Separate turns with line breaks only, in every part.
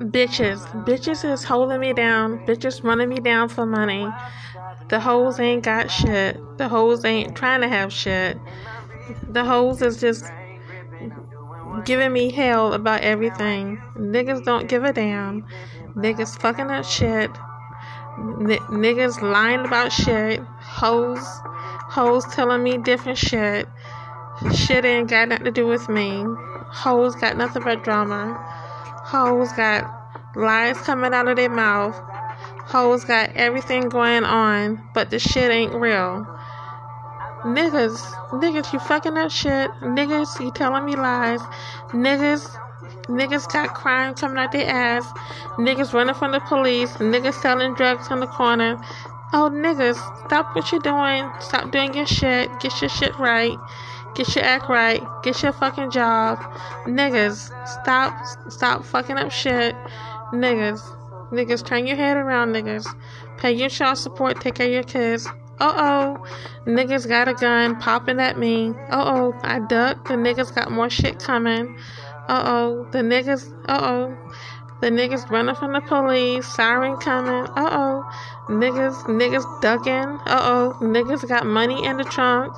Bitches. Bitches is holding me down. Bitches running me down for money. The hoes ain't got shit. The hoes ain't trying to have shit. The hoes is just giving me hell about everything. Niggas don't give a damn. Niggas fucking up shit. N- niggas lying about shit. Hoes, hoes telling me different shit. Shit ain't got nothing to do with me. Hoes got nothing but drama. Hoes got lies coming out of their mouth. Hoes got everything going on, but the shit ain't real. Niggas, niggas, you fucking up shit. Niggas, you telling me lies. Niggas, niggas got crime coming out their ass. Niggas running from the police. Niggas selling drugs on the corner. Oh, niggas, stop what you're doing. Stop doing your shit. Get your shit right. Get your act right. Get your fucking job. Niggas, stop, stop fucking up shit. Niggas, niggas, turn your head around, niggas. Pay your child support. Take care of your kids. Uh oh, niggas got a gun popping at me. Uh oh, I ducked. The niggas got more shit coming. Uh oh, the niggas. Uh oh, the niggas running from the police. Siren coming. Uh oh, niggas, niggas ducking. Uh oh, niggas got money in the trunk.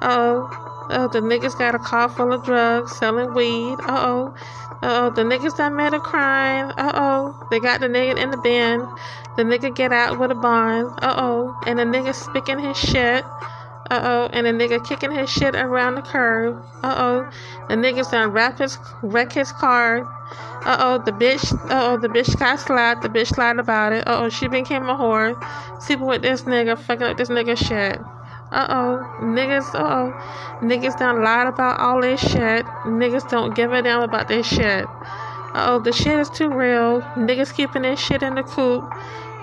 Uh oh, oh, the niggas got a car full of drugs, selling weed. Uh oh. Uh oh, the niggas that made a crime. Uh oh, they got the nigga in the bin. The nigga get out with a bond. Uh oh, and the nigga speaking his shit. Uh oh, and the nigga kicking his shit around the curb. Uh oh, the niggas done wrap his, wreck his car. Uh oh, the bitch. Uh oh, the bitch got slapped. The bitch lied about it. Uh oh, she became a whore. Sleeping with this nigga, fucking up this nigga shit. Uh oh, niggas, uh oh, niggas done lied about all this shit. Niggas don't give a damn about this shit. Uh oh, the shit is too real. Niggas keeping this shit in the coop.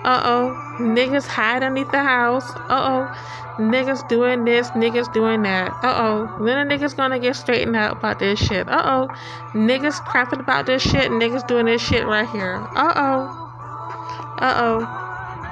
Uh oh, niggas hide underneath the house. Uh oh, niggas doing this, niggas doing that. Uh oh, when the niggas gonna get straightened out about this shit? Uh oh, niggas crapping about this shit, niggas doing this shit right here. Uh oh, uh oh.